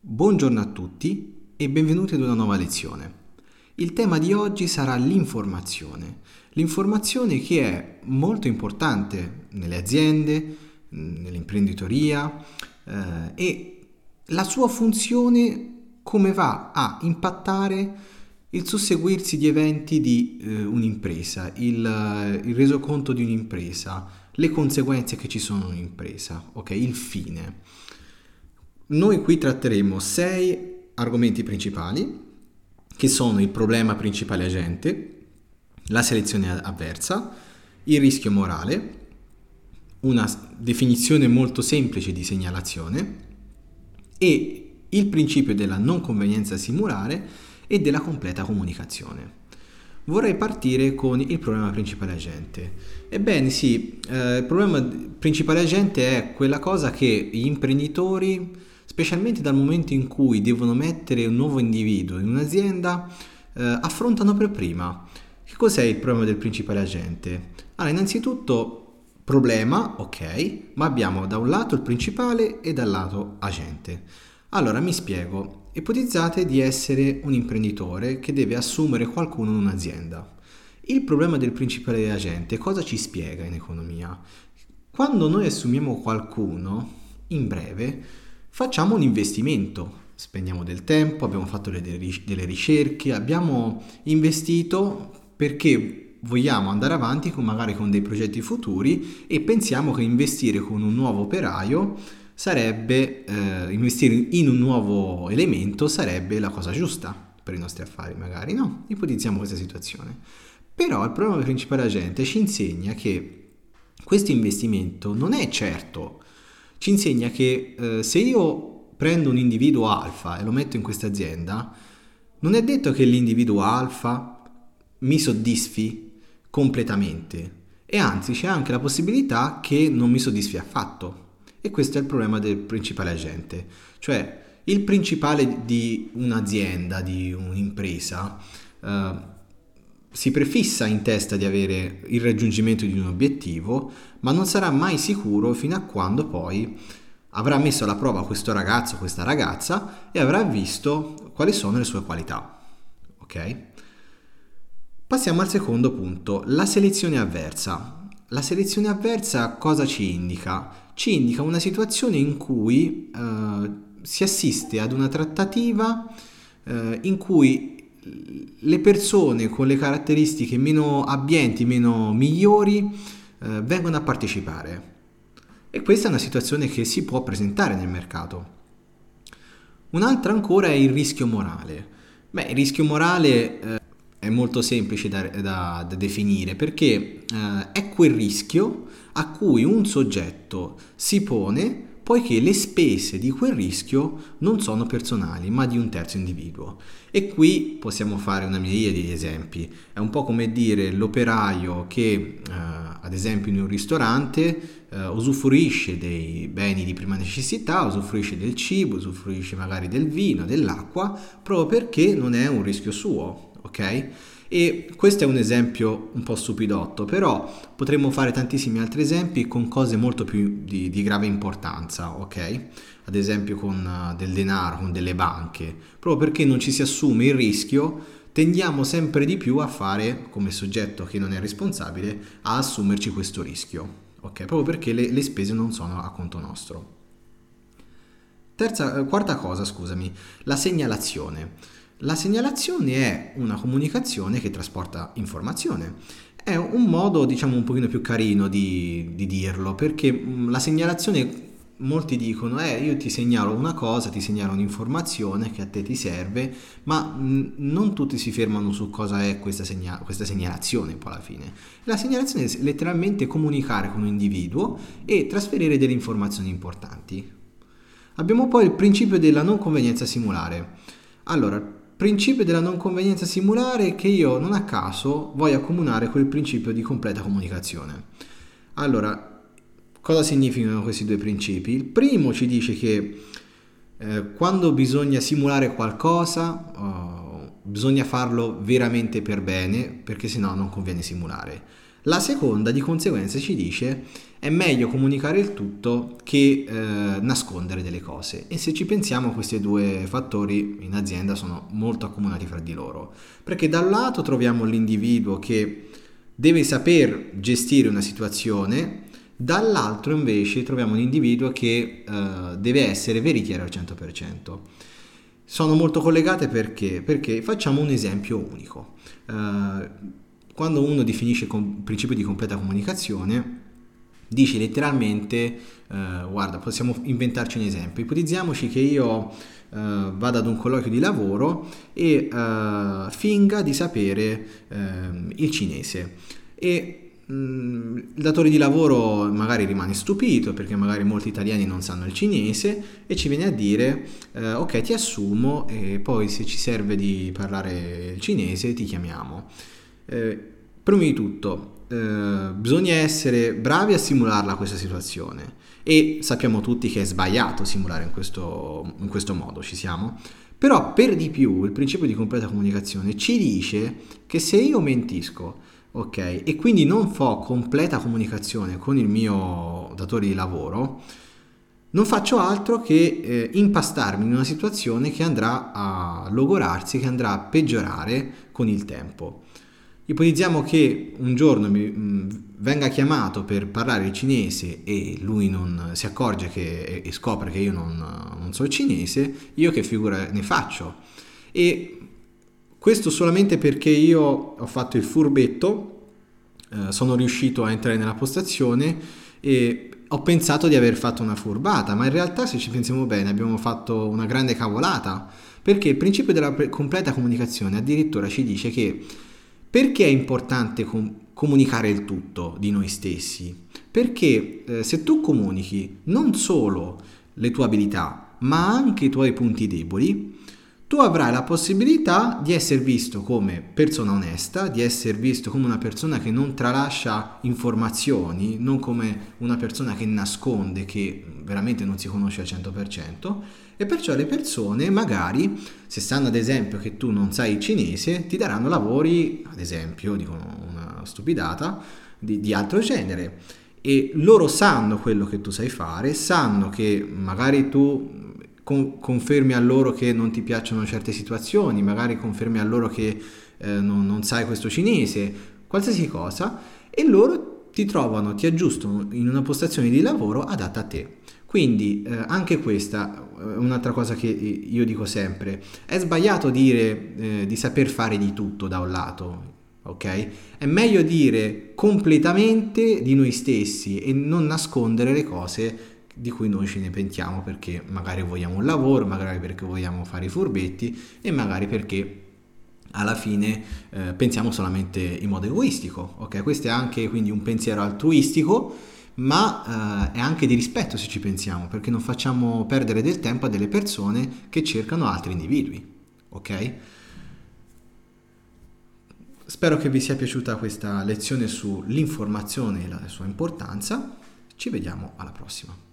Buongiorno a tutti e benvenuti ad una nuova lezione. Il tema di oggi sarà l'informazione. L'informazione che è molto importante nelle aziende, nell'imprenditoria eh, e la sua funzione come va a impattare il susseguirsi di eventi di eh, un'impresa, il, il resoconto di un'impresa, le conseguenze che ci sono in un'impresa, ok? Il fine. Noi qui tratteremo sei argomenti principali, che sono il problema principale agente, la selezione avversa, il rischio morale, una definizione molto semplice di segnalazione e il principio della non convenienza simulare e della completa comunicazione. Vorrei partire con il problema principale agente. Ebbene sì, eh, il problema principale agente è quella cosa che gli imprenditori, specialmente dal momento in cui devono mettere un nuovo individuo in un'azienda, eh, affrontano per prima. Che cos'è il problema del principale agente? Allora, innanzitutto problema, ok, ma abbiamo da un lato il principale e dal lato agente. Allora mi spiego, ipotizzate di essere un imprenditore che deve assumere qualcuno in un'azienda. Il problema del principale agente cosa ci spiega in economia? Quando noi assumiamo qualcuno, in breve, facciamo un investimento, spendiamo del tempo, abbiamo fatto delle ricerche, abbiamo investito perché vogliamo andare avanti con, magari con dei progetti futuri e pensiamo che investire con un nuovo operaio sarebbe eh, investire in un nuovo elemento sarebbe la cosa giusta per i nostri affari, magari no? Ipotizziamo questa situazione. Però il problema principale della gente ci insegna che questo investimento non è certo, ci insegna che eh, se io prendo un individuo alfa e lo metto in questa azienda, non è detto che l'individuo alfa mi soddisfi completamente e anzi c'è anche la possibilità che non mi soddisfi affatto e questo è il problema del principale agente. Cioè, il principale di un'azienda, di un'impresa, eh, si prefissa in testa di avere il raggiungimento di un obiettivo, ma non sarà mai sicuro fino a quando poi avrà messo alla prova questo ragazzo, questa ragazza e avrà visto quali sono le sue qualità. Ok? Passiamo al secondo punto, la selezione avversa. La selezione avversa cosa ci indica? ci indica una situazione in cui eh, si assiste ad una trattativa eh, in cui le persone con le caratteristiche meno abbienti, meno migliori, eh, vengono a partecipare. E questa è una situazione che si può presentare nel mercato. Un'altra ancora è il rischio morale. Beh, il rischio morale eh, è molto semplice da, da, da definire perché eh, è quel rischio a cui un soggetto si pone poiché le spese di quel rischio non sono personali ma di un terzo individuo. E qui possiamo fare una miriade di esempi. È un po' come dire l'operaio che eh, ad esempio in un ristorante eh, usufruisce dei beni di prima necessità, usufruisce del cibo, usufruisce magari del vino, dell'acqua, proprio perché non è un rischio suo, ok? E questo è un esempio un po' stupidotto, però potremmo fare tantissimi altri esempi con cose molto più di, di grave importanza, ok? Ad esempio con uh, del denaro, con delle banche, proprio perché non ci si assume il rischio tendiamo sempre di più a fare, come soggetto che non è responsabile, a assumerci questo rischio, ok? Proprio perché le, le spese non sono a conto nostro. Terza, eh, quarta cosa, scusami, la segnalazione. La segnalazione è una comunicazione che trasporta informazione. È un modo, diciamo, un pochino più carino di, di dirlo, perché mm, la segnalazione molti dicono eh io ti segnalo una cosa, ti segnalo un'informazione che a te ti serve, ma mh, non tutti si fermano su cosa è questa, segna- questa segnalazione poi alla fine. La segnalazione è letteralmente comunicare con un individuo e trasferire delle informazioni importanti. Abbiamo poi il principio della non convenienza simulare. Allora, Principio della non convenienza simulare che io non a caso voglio accomunare quel principio di completa comunicazione. Allora, cosa significano questi due principi? Il primo ci dice che eh, quando bisogna simulare qualcosa, oh, bisogna farlo veramente per bene, perché sennò non conviene simulare. La seconda di conseguenza ci dice è meglio comunicare il tutto che eh, nascondere delle cose e se ci pensiamo questi due fattori in azienda sono molto accomunati fra di loro perché da un lato troviamo l'individuo che deve saper gestire una situazione dall'altro invece troviamo un individuo che eh, deve essere veritiero al 100% sono molto collegate perché? Perché facciamo un esempio unico. Uh, quando uno definisce il principio di completa comunicazione, dice letteralmente, uh, guarda, possiamo inventarci un esempio. Ipotizziamoci che io uh, vada ad un colloquio di lavoro e finga di sapere ehm, il cinese. E Mm, il datore di lavoro magari rimane stupito perché magari molti italiani non sanno il cinese e ci viene a dire eh, ok ti assumo e poi se ci serve di parlare il cinese ti chiamiamo. Prima di tutto eh, bisogna essere bravi a simularla questa situazione e sappiamo tutti che è sbagliato simulare in questo, in questo modo, ci siamo? Però per di più il principio di completa comunicazione ci dice che se io mentisco Ok, e quindi non fo completa comunicazione con il mio datore di lavoro, non faccio altro che eh, impastarmi in una situazione che andrà a logorarsi, che andrà a peggiorare con il tempo. Ipotizziamo che un giorno mi mm, venga chiamato per parlare il cinese e lui non si accorge che, e scopre che io non, non so il cinese, io che figura ne faccio? E questo solamente perché io ho fatto il furbetto, eh, sono riuscito a entrare nella postazione e ho pensato di aver fatto una furbata, ma in realtà se ci pensiamo bene abbiamo fatto una grande cavolata, perché il principio della completa comunicazione addirittura ci dice che perché è importante com- comunicare il tutto di noi stessi? Perché eh, se tu comunichi non solo le tue abilità, ma anche i tuoi punti deboli, tu avrai la possibilità di essere visto come persona onesta, di essere visto come una persona che non tralascia informazioni, non come una persona che nasconde, che veramente non si conosce al 100%, e perciò le persone magari, se sanno ad esempio che tu non sai il cinese, ti daranno lavori, ad esempio, dicono una stupidata, di, di altro genere. E loro sanno quello che tu sai fare, sanno che magari tu con, confermi a loro che non ti piacciono certe situazioni, magari confermi a loro che eh, non, non sai questo cinese, qualsiasi cosa, e loro ti trovano, ti aggiustano in una postazione di lavoro adatta a te. Quindi eh, anche questa è eh, un'altra cosa che io dico sempre, è sbagliato dire eh, di saper fare di tutto da un lato, ok? È meglio dire completamente di noi stessi e non nascondere le cose di cui noi ce ne pentiamo perché magari vogliamo un lavoro, magari perché vogliamo fare i furbetti e magari perché alla fine eh, pensiamo solamente in modo egoistico. Ok, questo è anche quindi un pensiero altruistico, ma eh, è anche di rispetto se ci pensiamo, perché non facciamo perdere del tempo a delle persone che cercano altri individui. Ok? Spero che vi sia piaciuta questa lezione sull'informazione e la sua importanza. Ci vediamo alla prossima.